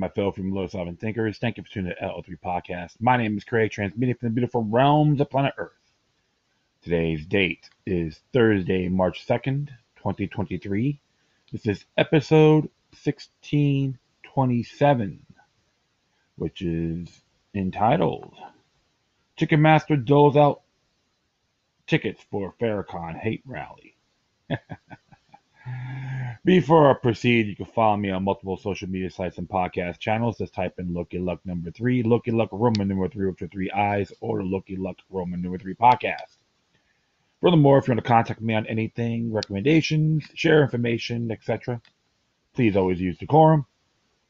My fellow from Low Sovereign Thinkers. Thank you for tuning to the LO3 podcast. My name is Craig, transmitting from the beautiful realms of planet Earth. Today's date is Thursday, March 2nd, 2023. This is episode 1627, which is entitled Ticketmaster Doles Out Tickets for Farrakhan Hate Rally. Before I proceed, you can follow me on multiple social media sites and podcast channels. Just type in Loki Luck number three, Loki Luck Roman number three with your three eyes, or the Loki Luck Roman number three podcast. Furthermore, if you want to contact me on anything, recommendations, share information, etc., please always use decorum.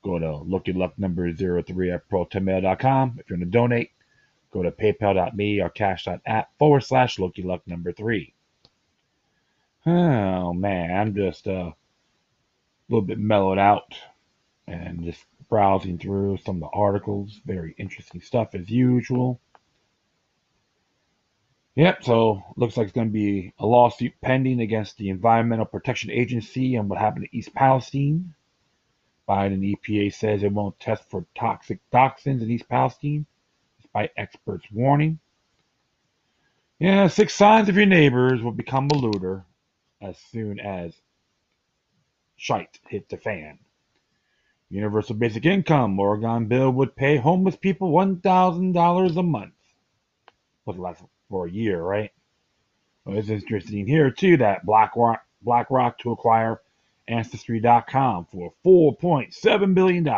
Go to Loki Luck number 03 at protonmail.com. If you want to donate, go to paypal.me or cash.app forward slash Loki Luck number three. Oh man, I'm just uh, little bit mellowed out and just browsing through some of the articles. Very interesting stuff as usual. Yep, so looks like it's going to be a lawsuit pending against the Environmental Protection Agency and what happened to East Palestine. Biden EPA says it won't test for toxic toxins in East Palestine, despite experts warning. Yeah, six signs of your neighbors will become a looter as soon as shite hit the fan. Universal basic income. Oregon bill would pay homeless people $1,000 a month. The last for a year, right? Well, it's interesting here too that BlackRock BlackRock to acquire Ancestry.com for $4.7 billion,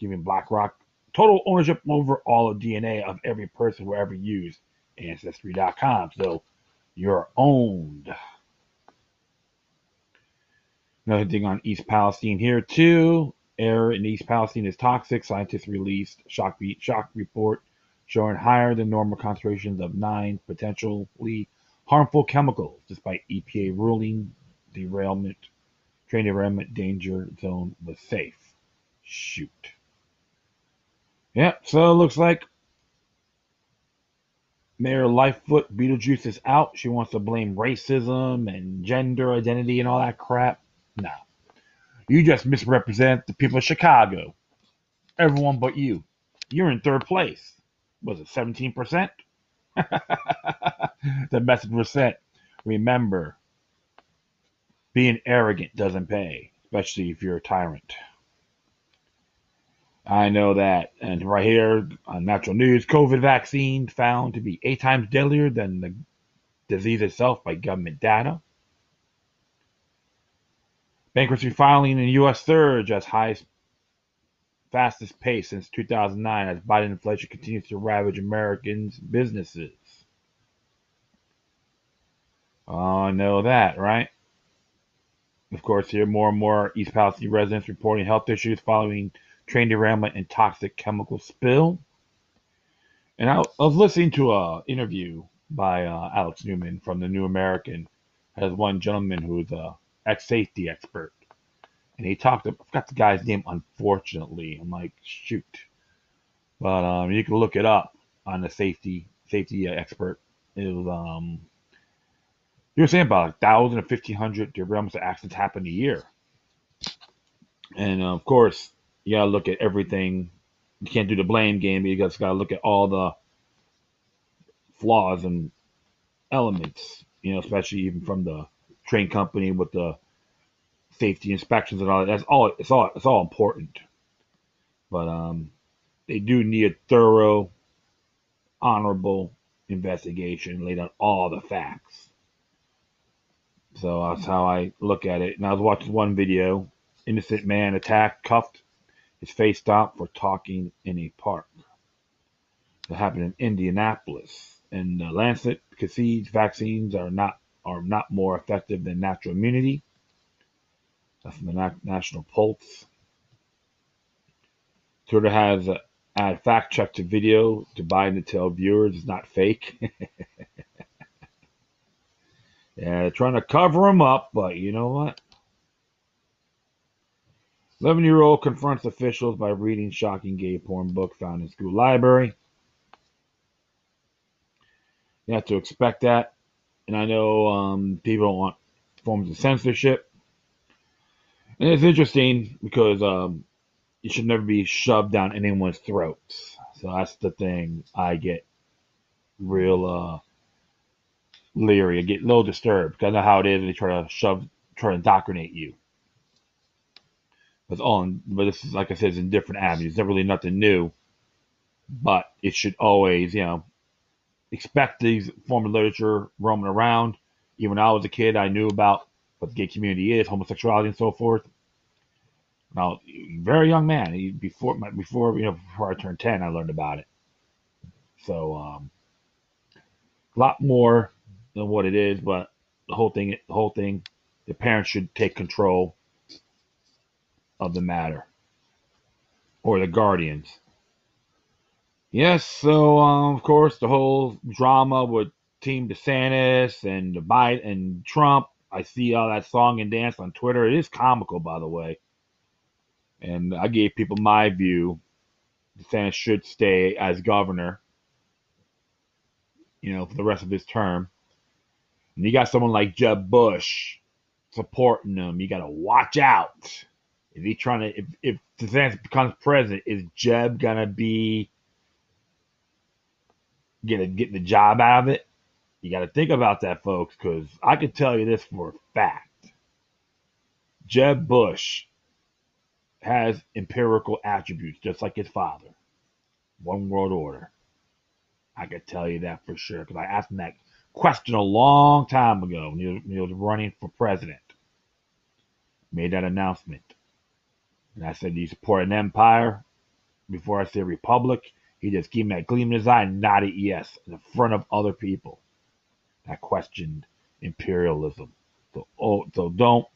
giving BlackRock total ownership over all the DNA of every person who ever used Ancestry.com. So you're owned. Another thing on East Palestine here too. Air in East Palestine is toxic. Scientists released shock, shock report showing higher than normal concentrations of nine potentially harmful chemicals, despite EPA ruling derailment, train derailment danger zone was safe. Shoot. Yep, so it looks like Mayor Lightfoot Beetlejuice is out. She wants to blame racism and gender identity and all that crap. No. You just misrepresent the people of Chicago. Everyone but you. You're in third place. Was it 17%? the message was sent. Remember, being arrogant doesn't pay, especially if you're a tyrant. I know that. And right here on Natural News, COVID vaccine found to be eight times deadlier than the disease itself by government data. Bankruptcy filing in the U.S. surge as highest, fastest pace since 2009 as Biden inflation continues to ravage Americans' businesses. Oh, I know that, right? Of course, here more and more East Palestine residents reporting health issues following train derailment and toxic chemical spill. And I, was listening to an interview by uh, Alex Newman from the New American. Has one gentleman who's a ex safety expert. And he talked, I forgot the guy's name, unfortunately. I'm like, shoot. But um, you can look it up on the safety safety expert. It was, um, you were saying about thousand or fifteen hundred derailments accidents happen a year. And uh, of course, you gotta look at everything. You can't do the blame game. You just gotta look at all the flaws and elements. You know, especially even from the train company with the safety inspections and all that. That's all. It's all. It's all important. But um, they do need a thorough, honorable investigation, laid out all the facts. So that's how I look at it. And I was watching one video: innocent man attacked, cuffed, his face stopped for talking in a park. That happened in Indianapolis. And the Lancet concedes vaccines are not are not more effective than natural immunity. That's from the National Pulse. Twitter has uh, add fact check to video to Biden to tell viewers it's not fake. yeah, trying to cover them up, but you know what? 11 year old confronts officials by reading shocking gay porn book found in school library. You have to expect that. And I know um, people want forms of censorship. And it's interesting because um, it should never be shoved down anyone's throats. So that's the thing I get real uh, leery. I get a little disturbed because I know how it is. They try to shove, try to indoctrinate you. But all, but this is like I said, it's in different avenues. It's really nothing new, but it should always, you know, expect these form of literature roaming around. Even when I was a kid, I knew about what the gay community is, homosexuality, and so forth. Now, very young man, before before you know before I turned ten, I learned about it. So, um, a lot more than what it is, but the whole thing, the whole thing, the parents should take control of the matter, or the guardians. Yes, so um, of course the whole drama with Team DeSantis and Biden and Trump. I see all that song and dance on Twitter. It is comical, by the way. And I gave people my view. DeSantis should stay as governor, you know, for the rest of his term. And you got someone like Jeb Bush supporting him. You got to watch out. Is he trying to? If if DeSantis becomes president, is Jeb gonna be get the job out of it? You got to think about that, folks, because I can tell you this for a fact. Jeb Bush has empirical attributes, just like his father. One world order. I can tell you that for sure, because I asked him that question a long time ago when he, was, when he was running for president. Made that announcement. And I said, Do you support an empire? Before I said republic, he just gave me that gleam in his eye and nodded yes in front of other people that questioned imperialism. So, oh, so don't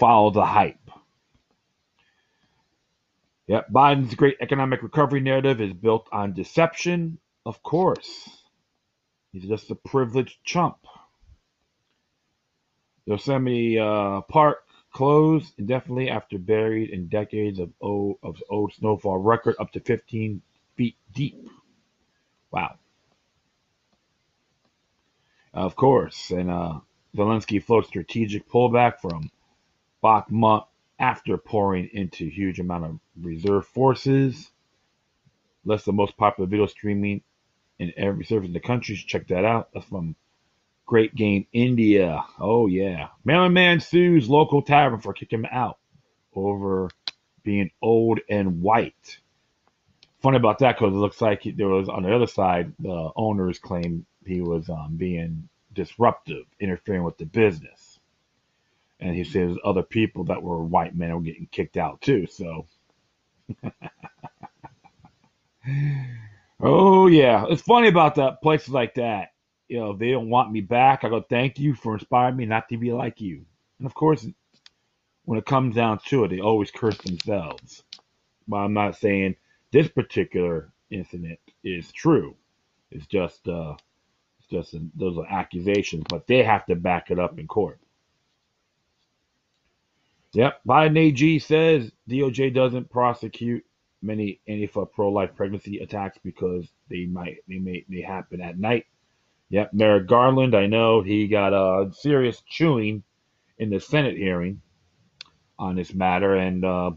follow the hype. Yep, Biden's great economic recovery narrative is built on deception, of course. He's just a privileged chump. Yosemite uh, Park closed indefinitely after buried in decades of old, of old snowfall record up to 15 feet deep. Wow. Of course, and uh, Zelensky floats strategic pullback from Bakhmut after pouring into huge amount of reserve forces. Less the most popular video streaming in every service in the country. Check that out. That's from Great Game India. Oh yeah. Maryland man sues local tavern for kicking him out over being old and white. Funny about that because it looks like there was on the other side, the owners claimed he was um, being disruptive, interfering with the business. And he says other people that were white men were getting kicked out too. So, oh yeah, it's funny about that places like that. You know, they don't want me back. I go, thank you for inspiring me not to be like you. And of course, when it comes down to it, they always curse themselves. But I'm not saying this particular incident is true. It's just uh, it's just those are accusations, but they have to back it up in court. Yep, Biden AG says DOJ doesn't prosecute many Antifa pro-life pregnancy attacks because they might they may they happen at night. Yep, Merrick Garland, I know he got a serious chewing in the Senate hearing on this matter, and uh,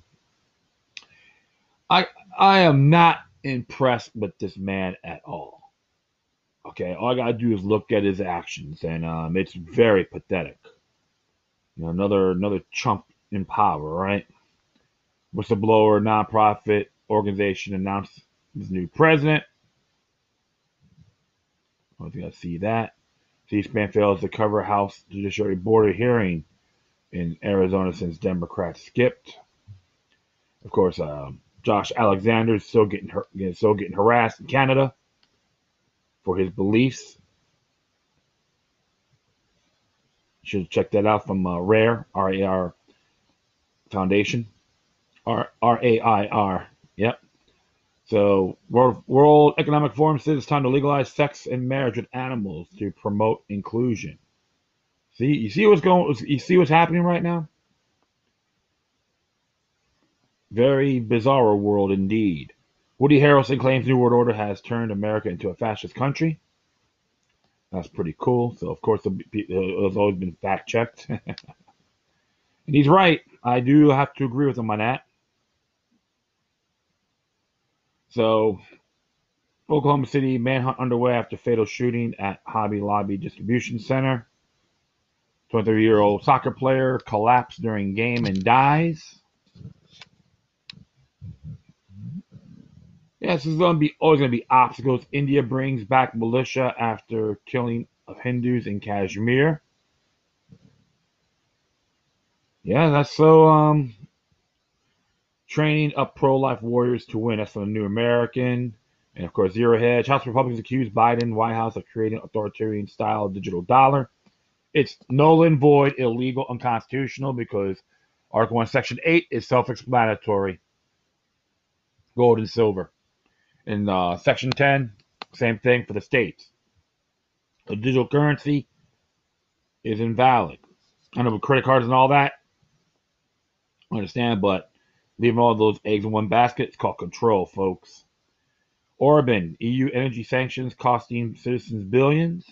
I I am not impressed with this man at all. Okay, all I gotta do is look at his actions, and um, it's very pathetic. You know, another another chump in power, right? Whistleblower nonprofit organization announced his new president. I think I see that. C-SPAN fails to cover House Judiciary Board hearing in Arizona since Democrats skipped. Of course, um, Josh Alexander is still getting still getting harassed in Canada for his beliefs. You should check that out from uh, RAIR R A R Foundation R R A I R. Yep. So World, World Economic Forum says it's time to legalize sex and marriage with animals to promote inclusion. See, you see what's going. You see what's happening right now. Very bizarre world indeed. Woody Harrelson claims New World Order has turned America into a fascist country. That's pretty cool. So, of course, uh, it's always been fact checked. and he's right. I do have to agree with him on that. So, Oklahoma City manhunt underway after fatal shooting at Hobby Lobby Distribution Center. 23 year old soccer player collapsed during game and dies. Yes, there's going to be always going to be obstacles. India brings back militia after killing of Hindus in Kashmir. Yeah, that's so. Um, training up pro-life warriors to win. That's from the New American. And of course, Zero Hedge. House Republicans accuse Biden White House of creating authoritarian style digital dollar. It's null and void, illegal, unconstitutional because Article 1, Section 8 is self explanatory gold and silver. In uh, Section 10, same thing for the states. The digital currency is invalid. I know with credit cards and all that, I understand, but leaving all those eggs in one basket, it's called control, folks. Orban, EU energy sanctions costing citizens billions.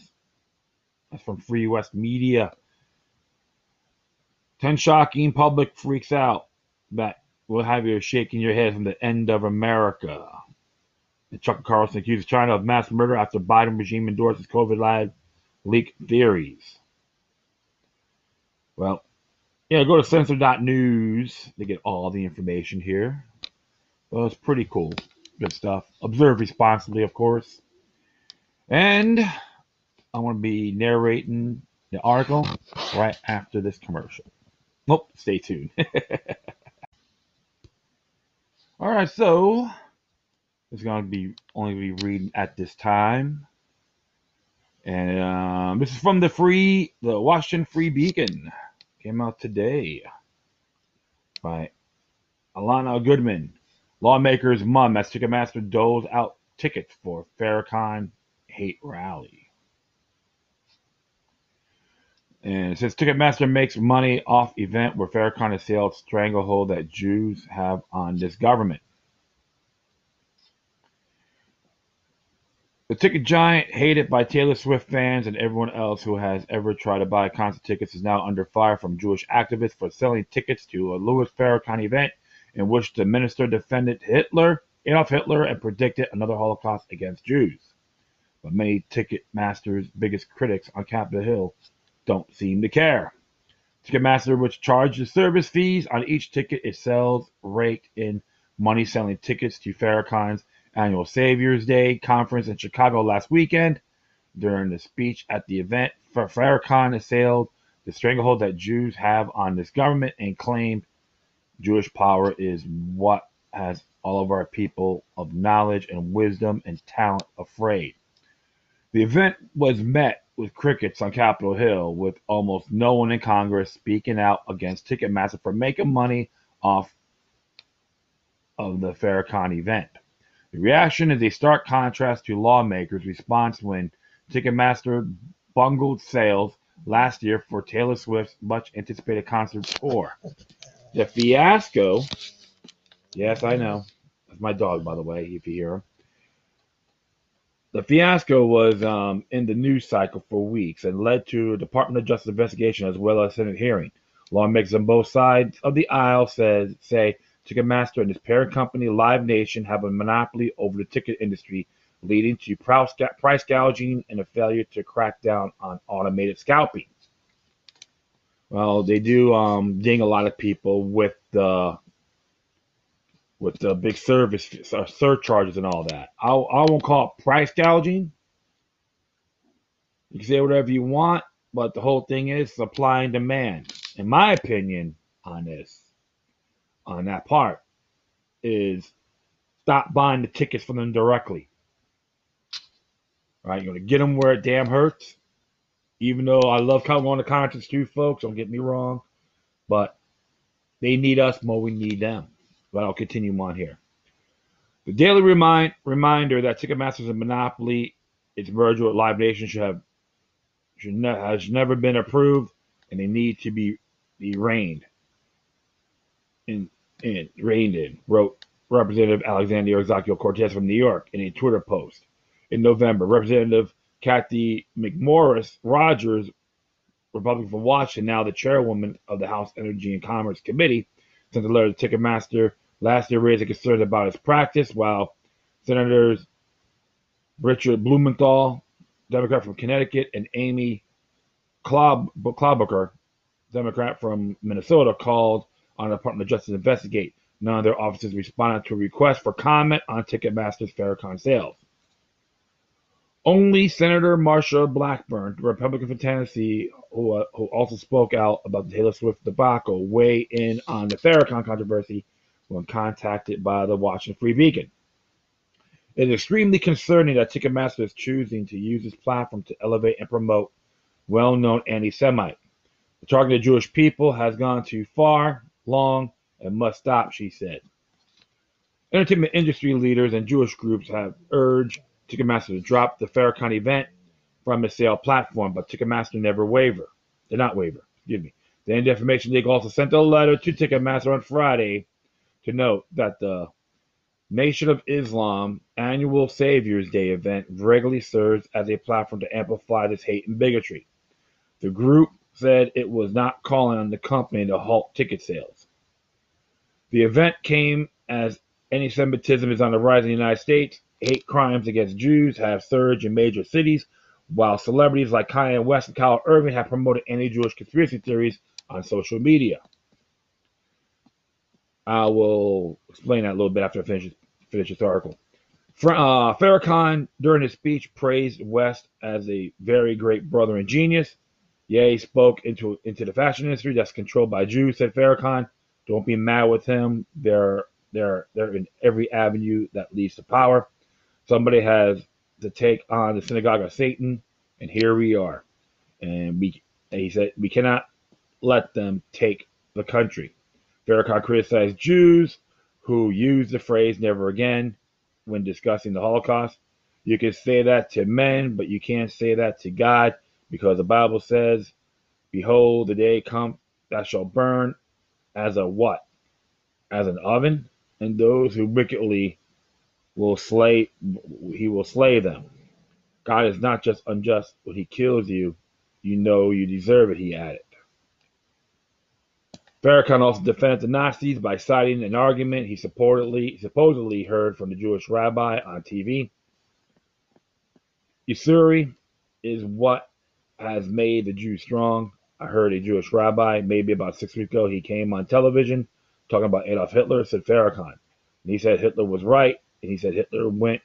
That's from Free West Media. 10 shocking public freaks out that will have you shaking your head from the end of America. Tucker Carlson accuses China of mass murder after Biden regime endorses COVID lab leak theories. Well, yeah, go to censor.news to get all the information here. Well, it's pretty cool. Good stuff. Observe responsibly, of course. And I'm going to be narrating the article right after this commercial. Nope, stay tuned. all right, so it's going to be only be reading at this time. And um, this is from the free, the Washington Free Beacon. Came out today by Alana Goodman. Lawmaker's mom as Ticketmaster doles out tickets for Farrakhan hate rally. And says Ticketmaster makes money off event where Farrakhan assailed stranglehold that Jews have on this government. The ticket giant, hated by Taylor Swift fans and everyone else who has ever tried to buy concert tickets, is now under fire from Jewish activists for selling tickets to a Louis Farrakhan event in which the minister defended Hitler, Adolf Hitler, and predicted another Holocaust against Jews. But many Ticketmaster's biggest critics on Capitol Hill don't seem to care. Ticketmaster, which charges service fees on each ticket it sells, raked in money selling tickets to Farrakhan's annual Saviors Day conference in Chicago last weekend. During the speech at the event, Farrakhan assailed the stranglehold that Jews have on this government and claimed Jewish power is what has all of our people of knowledge and wisdom and talent afraid. The event was met with crickets on Capitol Hill, with almost no one in Congress speaking out against Ticketmaster for making money off of the Farrakhan event. The reaction is a stark contrast to lawmakers' response when Ticketmaster bungled sales last year for Taylor Swift's much anticipated concert tour. The fiasco, yes, I know, that's my dog, by the way, if you hear him. The fiasco was um, in the news cycle for weeks and led to a Department of Justice investigation as well as Senate hearing. Lawmakers on both sides of the aisle said, say Ticketmaster and its parent company, Live Nation, have a monopoly over the ticket industry, leading to price gouging and a failure to crack down on automated scalping. Well, they do um, ding a lot of people with the with the big service uh, surcharges and all that. I, I won't call it price gouging. You can say whatever you want, but the whole thing is supply and demand. In my opinion on this, on that part is stop buying the tickets from them directly. All right, you're gonna get them where it damn hurts. Even though I love coming on the concerts too, folks, don't get me wrong, but they need us more we need them. But I'll continue on here. The daily remind reminder that Ticketmaster is a monopoly. Its merger with Live Nation should have should ne- has never been approved, and they need to be be reined in reined in, wrote Representative Alexandria Ocasio Cortez from New York in a Twitter post. In November, Representative Cathy McMorris Rodgers, Republican from Washington, now the chairwoman of the House Energy and Commerce Committee, sent a letter to Ticketmaster last year raising concerns about its practice, while Senators Richard Blumenthal, Democrat from Connecticut, and Amy Klobuchar, Democrat from Minnesota, called on the Department of Justice investigate. None of their officers responded to a request for comment on Ticketmaster's Farrakhan sales. Only Senator Marsha Blackburn, Republican from Tennessee, who, uh, who also spoke out about the Taylor Swift debacle, weighed in on the Farrakhan controversy when contacted by the Washington Free Beacon. It is extremely concerning that Ticketmaster is choosing to use its platform to elevate and promote well-known anti-Semite. The targeting of Jewish people has gone too far, long, and must stop, she said. Entertainment industry leaders and Jewish groups have urged Ticketmaster to drop the Farrakhan event from its sale platform, but Ticketmaster never waver. Did not waver. Excuse me. The Anti-Defamation League also sent a letter to Ticketmaster on Friday to note that the Nation of Islam annual Saviors Day event regularly serves as a platform to amplify this hate and bigotry. The group said it was not calling on the company to halt ticket sales. The event came as anti Semitism is on the rise in the United States hate crimes against Jews have surged in major cities, while celebrities like Kanye West and Kyrie Irving have promoted anti-Jewish conspiracy theories on social media. I will explain that a little bit after I finish, finish this article. Uh, Farrakhan, during his speech, praised West as a very great brother and genius. He spoke into into the fashion industry that's controlled by Jews, said Farrakhan. Don't be mad with him. They're they're they're in every avenue that leads to power. Somebody has to take on the synagogue of Satan, and here we are. And we, and he said, we cannot let them take the country. Farrakhan criticized Jews who use the phrase never again when discussing the Holocaust. You can say that to men, but you can't say that to God because the Bible says, Behold, the day come that shall burn as a what? As an oven, and those who wickedly will slay he will slay them. God is not just unjust when he kills you, you know you deserve it, he added. Farrakhan also defended the Nazis by citing an argument he supposedly, supposedly heard from the Jewish rabbi on TV. Usury is what has made the Jews strong. I heard a Jewish rabbi, maybe about six weeks ago, he came on television talking about Adolf Hitler, said Farrakhan. And he said Hitler was right and he said Hitler went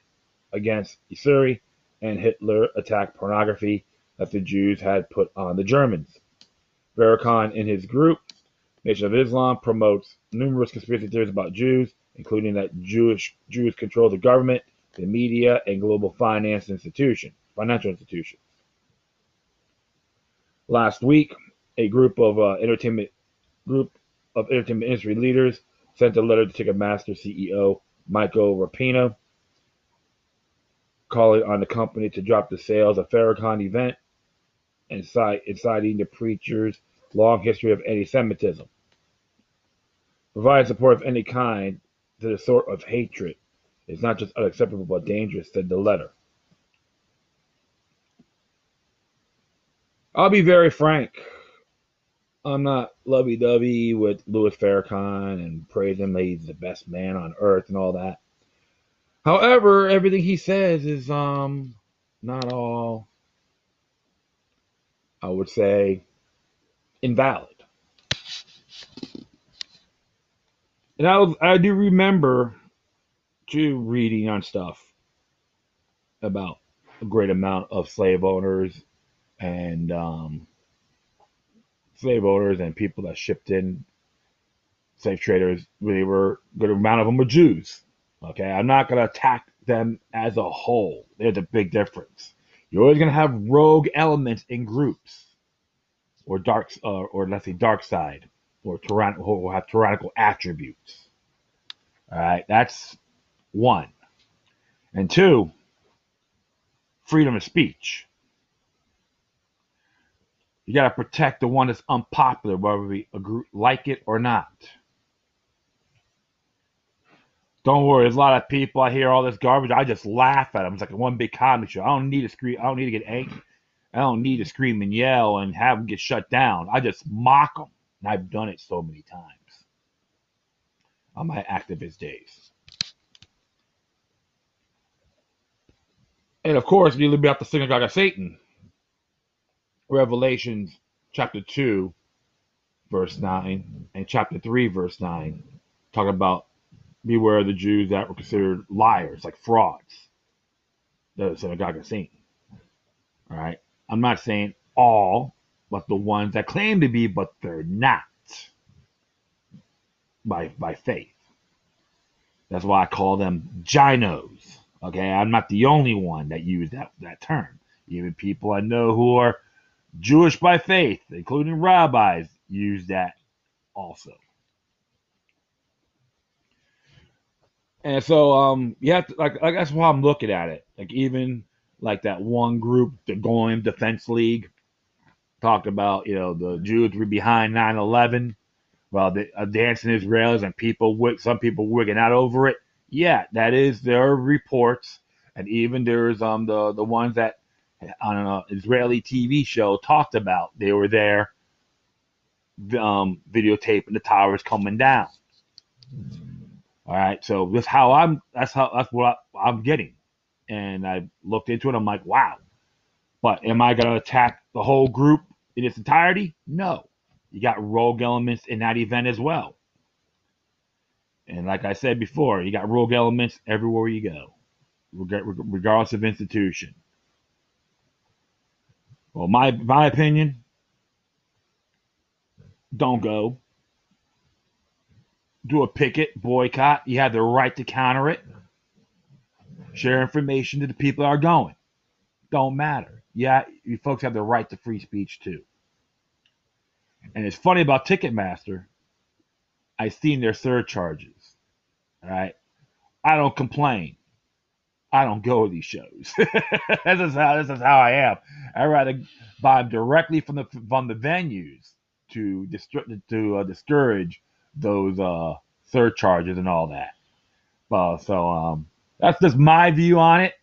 against Usury and Hitler attacked pornography that the Jews had put on the Germans. Farrakhan and his group, Nation of Islam, promotes numerous conspiracy theories about Jews, including that Jewish Jews control the government, the media, and global finance institution, financial institutions. Last week, a group of uh, entertainment group of entertainment industry leaders sent a letter to Ticketmaster CEO Michael Rapino, calling on the company to drop the sales of Farrakhan event and citing the preacher's long history of anti-Semitism. Providing support of any kind to the sort of hatred is not just unacceptable but dangerous, said the letter. I'll be very frank. I'm not lovey dovey with Louis Farrakhan and praise him that he's the best man on earth and all that. However, everything he says is um not all I would say invalid. And I, I do remember too reading on stuff about a great amount of slave owners and um, slave owners and people that shipped in slave traders, they were a good amount of them were Jews. Okay, I'm not to attack them as a whole. There's a big difference. You're always to have rogue elements in groups, or dark, uh, or let's say dark side, or or have tyrannical attributes. All right, that's one. And two, freedom of speech. You got to protect the one that's unpopular, whether we agree, like it or not. Don't worry, there's a lot of people. I hear all this garbage. I just laugh at them. It's like one big comedy show. I don't need to scream. I don't need to get angry. I don't need to scream and yell and have them get shut down. I just mock them. And I've done it so many times on my activist days. And of course, we read about the synagogue of Satan. Revelations chapter 2, verse 9, and chapter 3, verse 9, talk about beware of the Jews that were considered liars, like frauds. That the synagogue of Satan. All right. I'm not saying all, but the ones that claim to be, but they're not by by faith. That's why I call them ginos. Okay, I'm not the only one that use that that term. Even people I know who are Jewish by faith, including rabbis, use that also. And so, um, you have to like, like that's why I'm looking at it. Like even like that one group, the Goyim Defense League, talked about you know the Jews were behind 9/11. Well, the uh, dancing Israelis and people, some people wigging out over it. Yeah, that is there are reports, and even there's um the the ones that on an Israeli TV show talked about they were there, um, videotaping the towers coming down. All right, so that's how I'm. That's how that's what I, I'm getting, and I looked into it. I'm like, wow. But am I going to attack the whole group in its entirety? No. You got rogue elements in that event as well. And like I said before, you got rogue elements everywhere you go, regardless of institution. Well, my my opinion, don't go. Do a picket, boycott. You have the right to counter it. Share information to the people that are going. Don't matter. Yeah, you folks have the right to free speech too. And it's funny about Ticketmaster. I've seen their surcharges. All right. I don't complain. I don't go to these shows. this is how this is how I am. I rather buy them directly from the from the venues to to uh, discourage those uh, surcharges and all that. Uh, so um, that's just my view on it,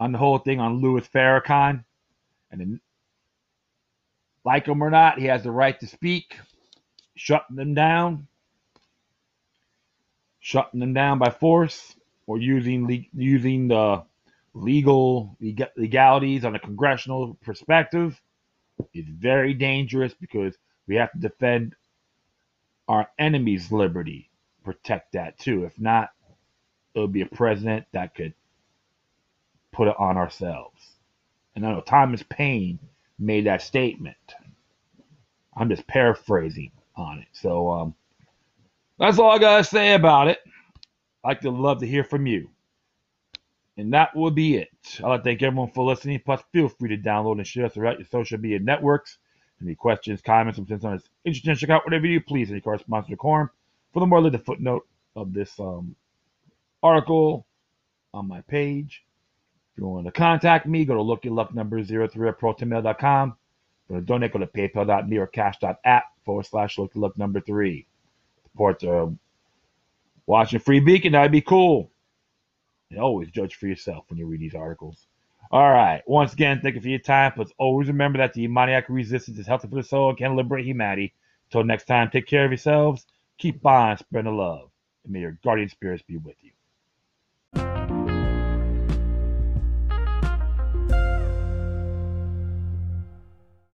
on the whole thing on Louis Farrakhan, and then, like him or not, he has the right to speak. Shutting them down, shutting them down by force or using using the legal legalities on a congressional perspective is very dangerous because we have to defend our enemy's liberty, protect that too. If not, it'll be a president that could put it on ourselves. And I know Thomas Paine made that statement. I'm just paraphrasing on it. So um, that's all I gotta say about it. I'd like to love to hear from you. And that will be it. I'd like to thank everyone for listening. Plus, feel free to download and share us throughout your social media networks. Any questions, comments, or something that's interesting, check out whatever you please. Any correspondence to Quorum for the more the footnote of this um, article on my page. If you want to contact me, go to Loki Luck number 03 at protonmail.com. Go to donate, go to paypal.me or cash.app forward slash look number three. Support uh, Washington Free Beacon, that'd be cool. And always judge for yourself when you read these articles. All right. Once again, thank you for your time. But always remember that the demoniac resistance is healthy for the soul and can liberate humanity. Until next time, take care of yourselves. Keep on spreading the love. And may your guardian spirits be with you.